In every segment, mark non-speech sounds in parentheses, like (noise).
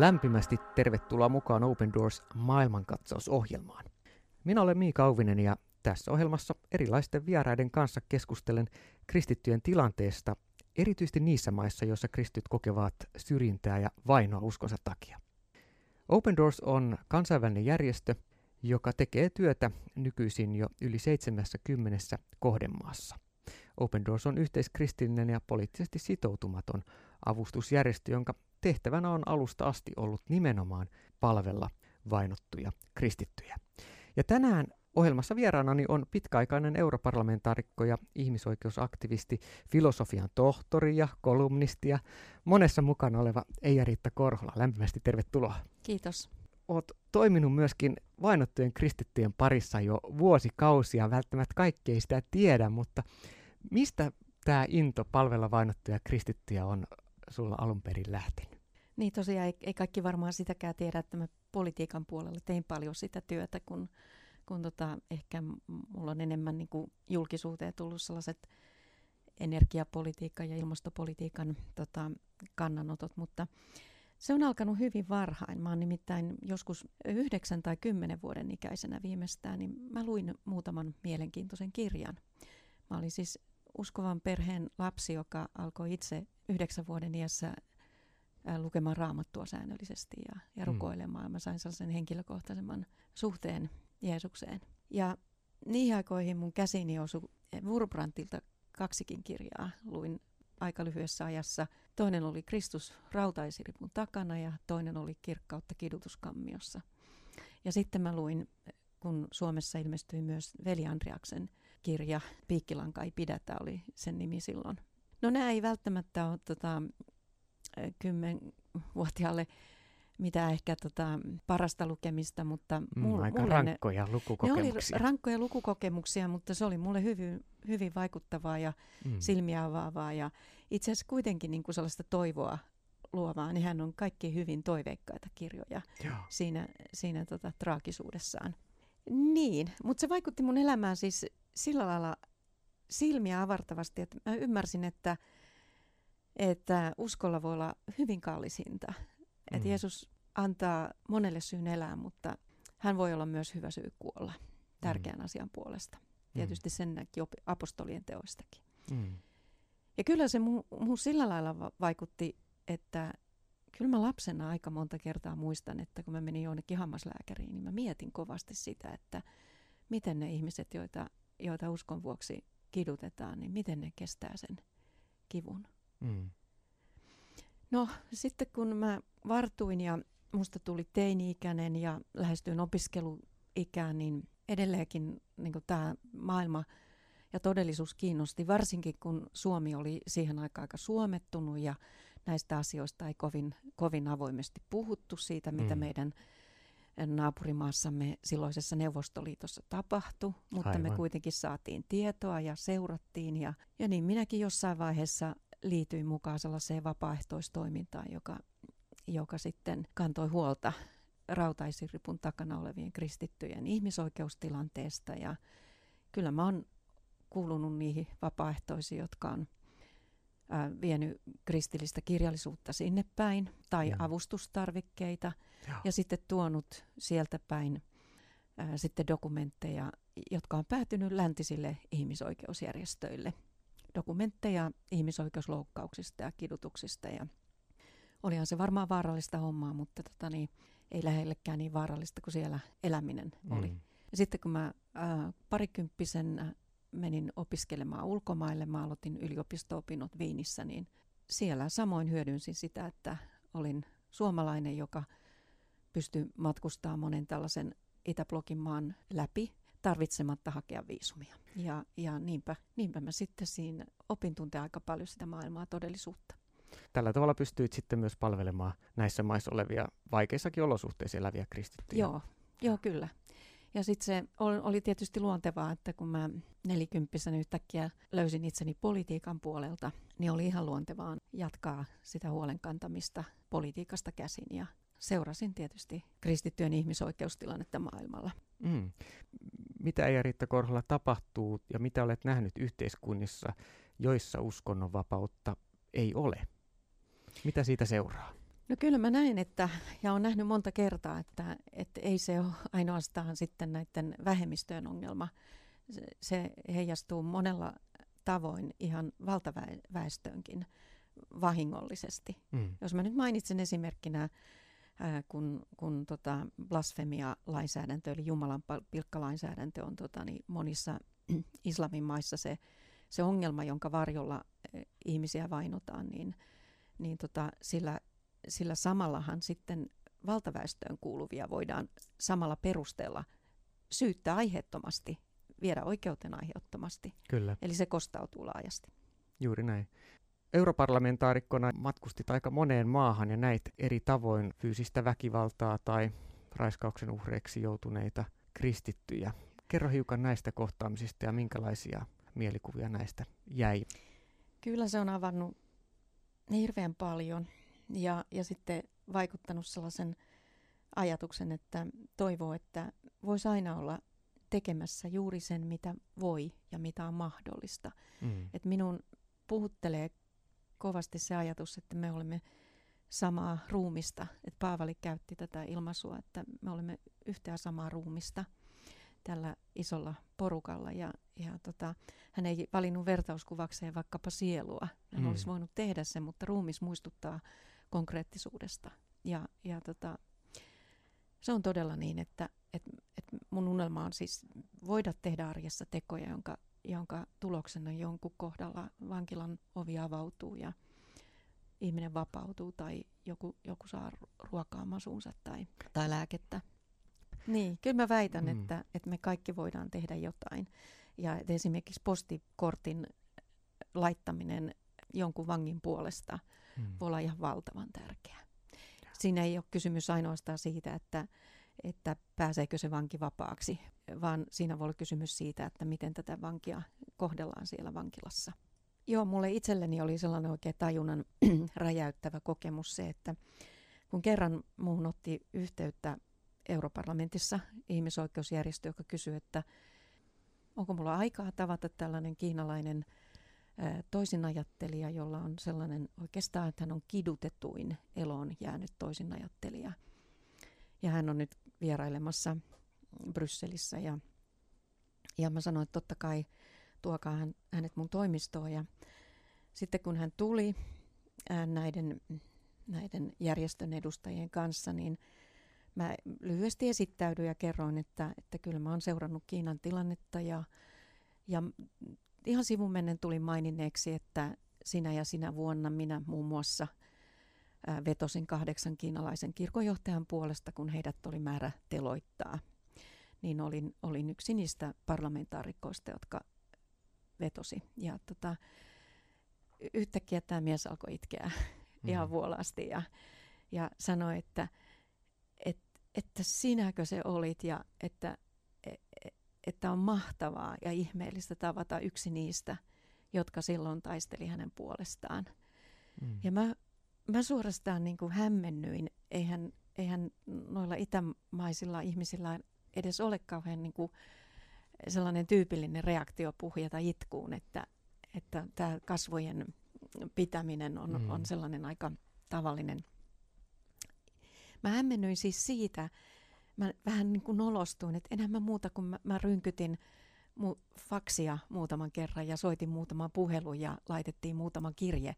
Lämpimästi tervetuloa mukaan Open Doors maailmankatsausohjelmaan. Minä olen Miika Auvinen ja tässä ohjelmassa erilaisten vieraiden kanssa keskustelen kristittyjen tilanteesta, erityisesti niissä maissa, joissa kristityt kokevat syrjintää ja vainoa uskonsa takia. Open Doors on kansainvälinen järjestö, joka tekee työtä nykyisin jo yli 70 kohdemaassa. Open Doors on yhteiskristillinen ja poliittisesti sitoutumaton avustusjärjestö, jonka tehtävänä on alusta asti ollut nimenomaan palvella vainottuja kristittyjä. Ja tänään ohjelmassa vieraanani on pitkäaikainen europarlamentaarikko ja ihmisoikeusaktivisti, filosofian tohtori ja kolumnisti ja monessa mukana oleva Eija-Riitta Korhola. Lämpimästi tervetuloa. Kiitos. Olet toiminut myöskin vainottujen kristittyjen parissa jo vuosikausia. Välttämättä kaikki ei sitä tiedä, mutta mistä tämä into palvella vainottuja kristittyjä on sulla alun perin lähtenyt? Niin tosiaan ei, ei kaikki varmaan sitäkään tiedä, että mä politiikan puolella tein paljon sitä työtä, kun, kun tota, ehkä mulla on enemmän niin kuin julkisuuteen tullut sellaiset energiapolitiikan ja ilmastopolitiikan tota, kannanotot, mutta se on alkanut hyvin varhain. Mä oon nimittäin joskus yhdeksän tai kymmenen vuoden ikäisenä viimeistään, niin mä luin muutaman mielenkiintoisen kirjan. Mä olin siis uskovan perheen lapsi, joka alkoi itse yhdeksän vuoden iässä lukemaan raamattua säännöllisesti ja, ja mm. rukoilemaan. Mä sain sellaisen henkilökohtaisemman suhteen Jeesukseen. Ja niihin aikoihin mun käsiini osui Wurbrandtilta kaksikin kirjaa. Luin aika lyhyessä ajassa. Toinen oli Kristus rautaisiripun takana ja toinen oli Kirkkautta kidutuskammiossa. Ja sitten mä luin, kun Suomessa ilmestyi myös Veli Andriaksen kirja Piikkilanka ei pidätä, oli sen nimi silloin. No nämä ei välttämättä ole tota, kymmenvuotiaalle mitä ehkä tota, parasta lukemista, mutta mm, mulle, aika mulle rankkoja ne, lukukokemuksia. Ne oli rankkoja lukukokemuksia, mutta se oli mulle hyvin, hyvin vaikuttavaa ja mm. silmiä avaavaa ja itse asiassa kuitenkin niin kuin sellaista toivoa luovaa, niin hän on kaikki hyvin toiveikkaita kirjoja Joo. siinä, siinä tota, traagisuudessaan. Niin, mutta se vaikutti mun elämään siis sillä lailla silmiä avartavasti, että mä ymmärsin, että, että uskolla voi olla hyvin kallis hinta. Mm. Että Jeesus antaa monelle syyn elää, mutta hän voi olla myös hyvä syy kuolla tärkeän mm. asian puolesta. Tietysti sen näki apostolien teoistakin. Mm. Ja kyllä se mu, mu sillä lailla vaikutti, että kyllä mä lapsena aika monta kertaa muistan, että kun mä menin jonnekin hammaslääkäriin, niin mä mietin kovasti sitä, että miten ne ihmiset, joita, joita uskon vuoksi kidutetaan, niin miten ne kestää sen kivun. Mm. No sitten kun mä vartuin ja musta tuli teini-ikäinen ja lähestyin opiskeluikään, niin edelleenkin niin tämä maailma ja todellisuus kiinnosti, varsinkin kun Suomi oli siihen aikaan aika suomettunut ja näistä asioista ei kovin, kovin avoimesti puhuttu siitä, mitä mm. meidän naapurimaassamme silloisessa Neuvostoliitossa tapahtui, mutta Aivan. me kuitenkin saatiin tietoa ja seurattiin ja, ja niin minäkin jossain vaiheessa liityin mukaan sellaiseen vapaaehtoistoimintaan, joka, joka sitten kantoi huolta rautaisiripun takana olevien kristittyjen ihmisoikeustilanteesta ja kyllä mä oon kuulunut niihin vapaaehtoisiin, jotka on vienyt kristillistä kirjallisuutta sinne päin tai ja. avustustarvikkeita ja. ja sitten tuonut sieltä päin ää, sitten dokumentteja, jotka on päätynyt läntisille ihmisoikeusjärjestöille. Dokumentteja ihmisoikeusloukkauksista ja kidutuksista ja olihan se varmaan vaarallista hommaa, mutta tota niin, ei lähellekään niin vaarallista kuin siellä eläminen oli. Mm. Ja sitten kun mä ää, parikymppisen menin opiskelemaan ulkomaille, mä aloitin yliopisto-opinnot Viinissä, niin siellä samoin hyödynsin sitä, että olin suomalainen, joka pystyi matkustamaan monen tällaisen Itäblogin maan läpi tarvitsematta hakea viisumia. Ja, ja niinpä, niinpä mä sitten siinä opin tuntea aika paljon sitä maailmaa todellisuutta. Tällä tavalla pystyit sitten myös palvelemaan näissä maissa olevia vaikeissakin olosuhteissa eläviä kristittyjä. Joo, joo kyllä. Ja sitten se oli tietysti luontevaa, että kun mä nelikymppisenä yhtäkkiä löysin itseni politiikan puolelta, niin oli ihan luontevaa jatkaa sitä huolen kantamista politiikasta käsin ja seurasin tietysti kristittyjen ihmisoikeustilannetta maailmalla. Mm. Mitä ei Riitta Korhola tapahtuu ja mitä olet nähnyt yhteiskunnissa, joissa uskonnonvapautta ei ole? Mitä siitä seuraa? No kyllä mä näen, että, ja olen nähnyt monta kertaa, että, että ei se ole ainoastaan sitten näiden vähemmistöjen ongelma. Se, se heijastuu monella tavoin ihan valtaväestöönkin vahingollisesti. Mm. Jos mä nyt mainitsen esimerkkinä, ää, kun, kun tota blasfemia-lainsäädäntö, eli Jumalan pilkkalainsäädäntö on tota, niin monissa (clears throat) islamin maissa se, se ongelma, jonka varjolla ihmisiä vainotaan, niin, niin tota, sillä, sillä samallahan sitten valtaväestöön kuuluvia voidaan samalla perusteella syyttää aiheettomasti, viedä oikeuteen aiheettomasti. Kyllä. Eli se kostautuu laajasti. Juuri näin. Europarlamentaarikkona matkustit aika moneen maahan ja näit eri tavoin fyysistä väkivaltaa tai raiskauksen uhreiksi joutuneita kristittyjä. Kerro hiukan näistä kohtaamisista ja minkälaisia mielikuvia näistä jäi? Kyllä se on avannut hirveän paljon ja, ja sitten vaikuttanut sellaisen ajatuksen, että toivoo, että voisi aina olla tekemässä juuri sen, mitä voi ja mitä on mahdollista. Mm. Et minun puhuttelee kovasti se ajatus, että me olemme samaa ruumista. Että Paavali käytti tätä ilmaisua, että me olemme yhtä samaa ruumista tällä isolla porukalla. Ja, ja tota, hän ei valinnut vertauskuvakseen vaikkapa sielua. Hän mm. olisi voinut tehdä sen, mutta ruumis muistuttaa konkreettisuudesta. Ja, ja tota, se on todella niin, että, että, että mun unelma on siis voida tehdä arjessa tekoja, jonka jonka tuloksena jonkun kohdalla vankilan ovi avautuu ja ihminen vapautuu tai joku, joku saa ruokaa masuunsa tai, tai lääkettä. Niin, kyllä mä väitän, mm. että, että me kaikki voidaan tehdä jotain. Ja että esimerkiksi postikortin laittaminen jonkun vangin puolesta mm. voi olla ihan valtavan tärkeää. Siinä ei ole kysymys ainoastaan siitä, että, että pääseekö se vanki vapaaksi, vaan siinä voi olla kysymys siitä, että miten tätä vankia kohdellaan siellä vankilassa. Joo, mulle itselleni oli sellainen oikein tajunnan (clears throat) räjäyttävä kokemus se, että kun kerran muuhun otti yhteyttä Europarlamentissa ihmisoikeusjärjestö, joka kysyi, että onko mulla aikaa tavata tällainen kiinalainen toisinajattelija, jolla on sellainen oikeastaan, että hän on kidutetuin eloon jäänyt toisinajattelija. Ja hän on nyt vierailemassa Brysselissä ja, ja mä sanoin, että totta kai tuokaa hän, hänet mun toimistoon ja sitten kun hän tuli ää, näiden, näiden järjestön edustajien kanssa, niin mä lyhyesti esittäydyin ja kerroin, että, että kyllä mä oon seurannut Kiinan tilannetta ja, ja ihan sivun mennen tuli maininneeksi, että sinä ja sinä vuonna minä muun muassa – vetosin kahdeksan kiinalaisen kirkonjohtajan puolesta, kun heidät oli määrä teloittaa. Niin olin, olin yksi niistä parlamentaarikoista, jotka vetosi. Ja tota, yhtäkkiä tämä mies alkoi itkeä (laughs) mm. ihan vuolaasti ja, ja sanoi, että, et, että sinäkö se olit ja että, et, että on mahtavaa ja ihmeellistä tavata yksi niistä, jotka silloin taisteli hänen puolestaan. Mm. Ja mä mä suorastaan niin kuin hämmennyin. Eihän, eihän noilla itämaisilla ihmisillä edes ole kauhean niin kuin sellainen tyypillinen reaktio puhjata itkuun, että, että tämä kasvojen pitäminen on, mm. on sellainen aika tavallinen. Mä hämmennyin siis siitä, mä vähän niin kuin nolostuin, että enää mä muuta kuin mä, mä rynkytin mu- faksia muutaman kerran ja soitin muutaman puhelun ja laitettiin muutama kirje.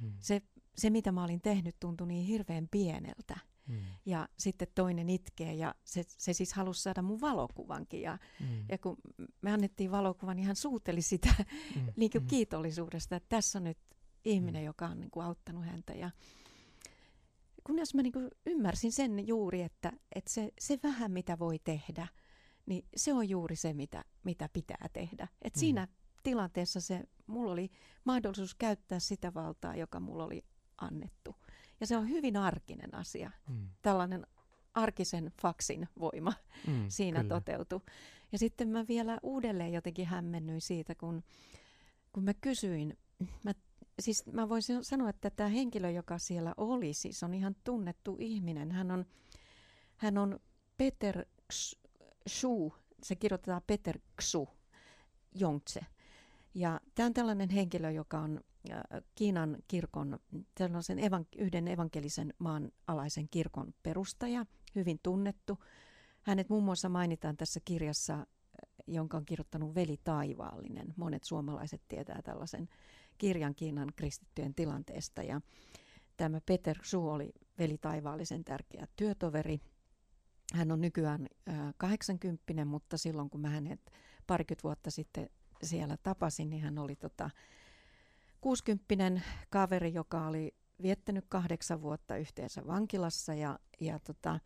Mm. Se se, mitä mä olin tehnyt, tuntui niin hirveän pieneltä. Mm. Ja sitten toinen itkee ja se, se siis halusi saada mun valokuvankin. Ja, mm. ja kun me annettiin valokuvan, niin hän suuteli sitä mm. (laughs) niin kuin mm. kiitollisuudesta, että tässä on nyt ihminen, mm. joka on niin kuin auttanut häntä. Ja kunnes mä niin kuin ymmärsin sen juuri, että, että se, se vähän mitä voi tehdä, niin se on juuri se, mitä, mitä pitää tehdä. Et mm. Siinä tilanteessa se, mulla oli mahdollisuus käyttää sitä valtaa, joka mulla oli annettu. Ja se on hyvin arkinen asia. Mm. Tällainen arkisen faksin voima mm, siinä kyllä. toteutui. Ja sitten mä vielä uudelleen jotenkin hämmennyin siitä, kun, kun mä kysyin, mä, siis mä voisin sanoa, että tämä henkilö, joka siellä oli, siis on ihan tunnettu ihminen. Hän on, hän on Peter Xu, se kirjoitetaan Peter Xu Jongtse. Ja tämä on tällainen henkilö, joka on Kiinan kirkon, sellaisen evan, yhden evankelisen maan alaisen kirkon perustaja, hyvin tunnettu. Hänet muun muassa mainitaan tässä kirjassa, jonka on kirjoittanut Veli Taivaallinen. Monet suomalaiset tietää tällaisen kirjan Kiinan kristittyjen tilanteesta. Ja tämä Peter Xu oli Veli Taivaallisen tärkeä työtoveri. Hän on nykyään 80, mutta silloin kun mä hänet parikymmentä vuotta sitten siellä tapasin, niin hän oli tota 60 kaveri, joka oli viettänyt kahdeksan vuotta yhteensä vankilassa ja, ja tota,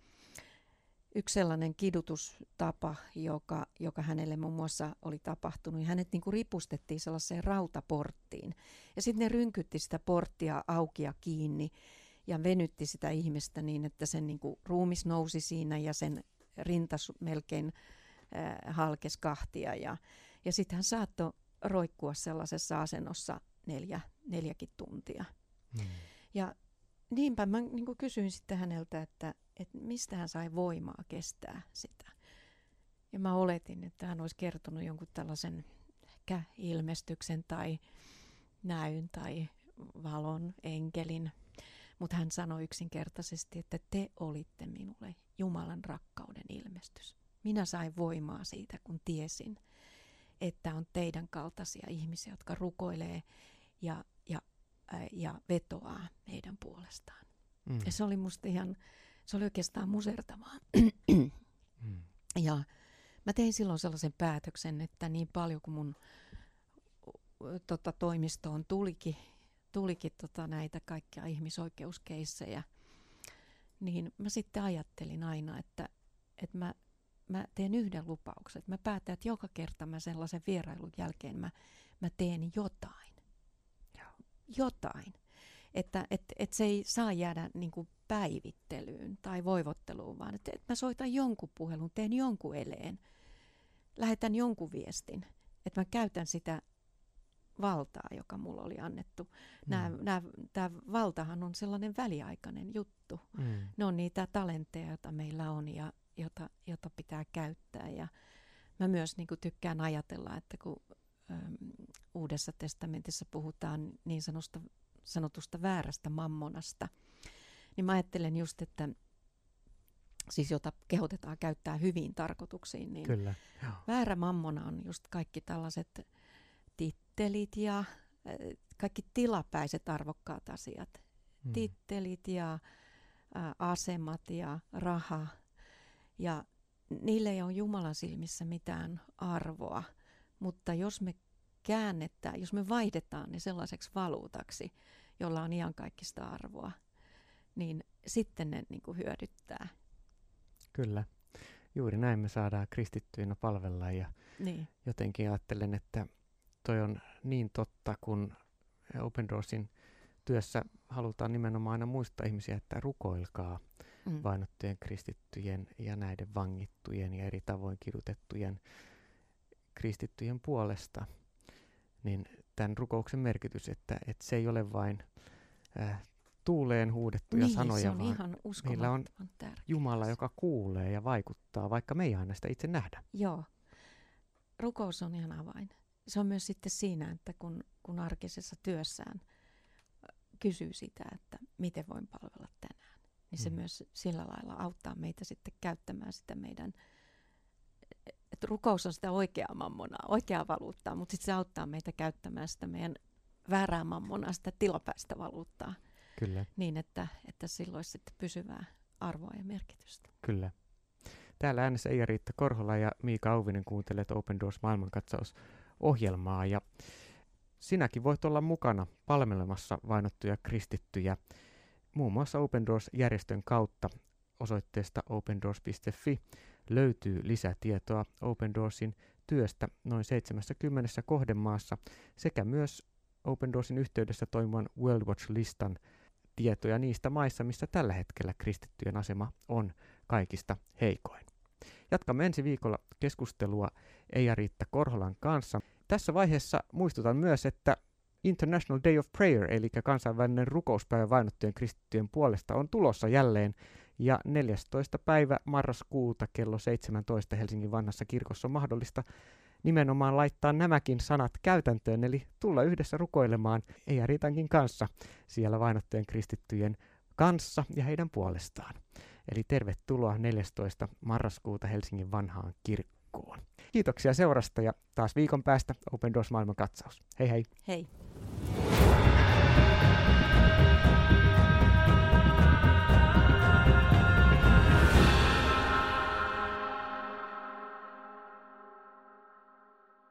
yksi sellainen kidutustapa, joka, joka hänelle muun muassa oli tapahtunut, niin hänet niin kuin ripustettiin sellaiseen rautaporttiin. Ja sitten ne rynkytti sitä porttia auki ja kiinni ja venytti sitä ihmistä niin, että sen niin kuin ruumis nousi siinä ja sen rinta melkein äh, halkes kahtia. Ja, ja sitten hän saattoi roikkua sellaisessa asennossa neljä, neljäkin tuntia. Hmm. Ja niinpä mä niin kysyin sitten häneltä, että, että mistä hän sai voimaa kestää sitä. Ja mä oletin, että hän olisi kertonut jonkun tällaisen ehkä ilmestyksen tai näyn tai valon, enkelin. Mutta hän sanoi yksinkertaisesti, että te olitte minulle Jumalan rakkauden ilmestys. Minä sain voimaa siitä, kun tiesin, että on teidän kaltaisia ihmisiä, jotka rukoilee ja, ja, vetoaa meidän puolestaan. Mm. Ja se oli musta ihan, se oli oikeastaan musertavaa. (clears throat) mm. Ja mä tein silloin sellaisen päätöksen, että niin paljon kuin mun tota, toimistoon tulikin, tulikin tota, näitä kaikkia ihmisoikeuskeissejä, niin mä sitten ajattelin aina, että, että mä, mä teen yhden lupauksen. Mä päätän, että joka kerta mä sellaisen vierailun jälkeen mä, mä teen jotain. Jotain. Että et, et se ei saa jäädä niin kuin päivittelyyn tai voivotteluun, vaan että et mä soitan jonkun puhelun, teen jonkun eleen, lähetän jonkun viestin. Että mä käytän sitä valtaa, joka mulla oli annettu. Mm. Tämä valtahan on sellainen väliaikainen juttu. Mm. Ne on niitä talentteja, joita meillä on ja jota, jota pitää käyttää. Ja mä myös niin kuin, tykkään ajatella, että kun Uudessa testamentissa puhutaan niin sanosta, sanotusta väärästä mammonasta, niin mä ajattelen just, että siis jota kehotetaan käyttää hyviin tarkoituksiin, niin Kyllä, väärä mammona on just kaikki tällaiset tittelit ja äh, kaikki tilapäiset arvokkaat asiat. Mm. Tittelit ja ä, äh, asemat ja raha. Ja niille ei ole Jumalan silmissä mitään arvoa. Mutta jos me käännetään, jos me vaihdetaan ne sellaiseksi valuutaksi, jolla on iankaikkista arvoa, niin sitten ne niin kuin hyödyttää. Kyllä. Juuri näin me saadaan kristittyinä palvella ja niin. jotenkin ajattelen, että toi on niin totta, kun Open Doorsin työssä halutaan nimenomaan aina muistaa ihmisiä, että rukoilkaa mm. vainottujen kristittyjen ja näiden vangittujen ja eri tavoin kidutettujen kristittyjen puolesta, niin tämän rukouksen merkitys, että, että se ei ole vain äh, tuuleen huudettuja niin, sanoja, se on vaan ihan meillä on Jumala, joka kuulee ja vaikuttaa, vaikka me ei aina sitä itse nähdä. Joo. Rukous on ihan avain. Se on myös sitten siinä, että kun, kun arkisessa työssään kysyy sitä, että miten voin palvella tänään, niin se mm. myös sillä lailla auttaa meitä sitten käyttämään sitä meidän että rukous on sitä oikeaa mammonaa, oikeaa valuuttaa, mutta sitten se auttaa meitä käyttämään sitä meidän väärää mammonaa, sitä tilapäistä valuuttaa. Kyllä. Niin, että, että silloin olisi sitten pysyvää arvoa ja merkitystä. Kyllä. Täällä äänessä Eija Riitta Korhola ja Miika Auvinen kuuntelet Open Doors maailmankatsausohjelmaa ja sinäkin voit olla mukana palvelemassa vainottuja kristittyjä muun muassa Open Doors-järjestön kautta osoitteesta opendoors.fi löytyy lisätietoa Open Doorsin työstä noin 70 kohdemaassa sekä myös Open Doorsin yhteydessä toimivan World Watch-listan tietoja niistä maissa, missä tällä hetkellä kristittyjen asema on kaikista heikoin. Jatkamme ensi viikolla keskustelua Eija-Riitta Korholan kanssa. Tässä vaiheessa muistutan myös, että International Day of Prayer, eli kansainvälinen rukouspäivä vainottujen kristittyjen puolesta, on tulossa jälleen ja 14. päivä marraskuuta kello 17 Helsingin vanhassa kirkossa on mahdollista nimenomaan laittaa nämäkin sanat käytäntöön, eli tulla yhdessä rukoilemaan Eija Riitankin kanssa siellä vainottujen kristittyjen kanssa ja heidän puolestaan. Eli tervetuloa 14. marraskuuta Helsingin vanhaan kirkkoon. Kiitoksia seurasta ja taas viikon päästä Open Doors maailman katsaus. Hei hei! Hei!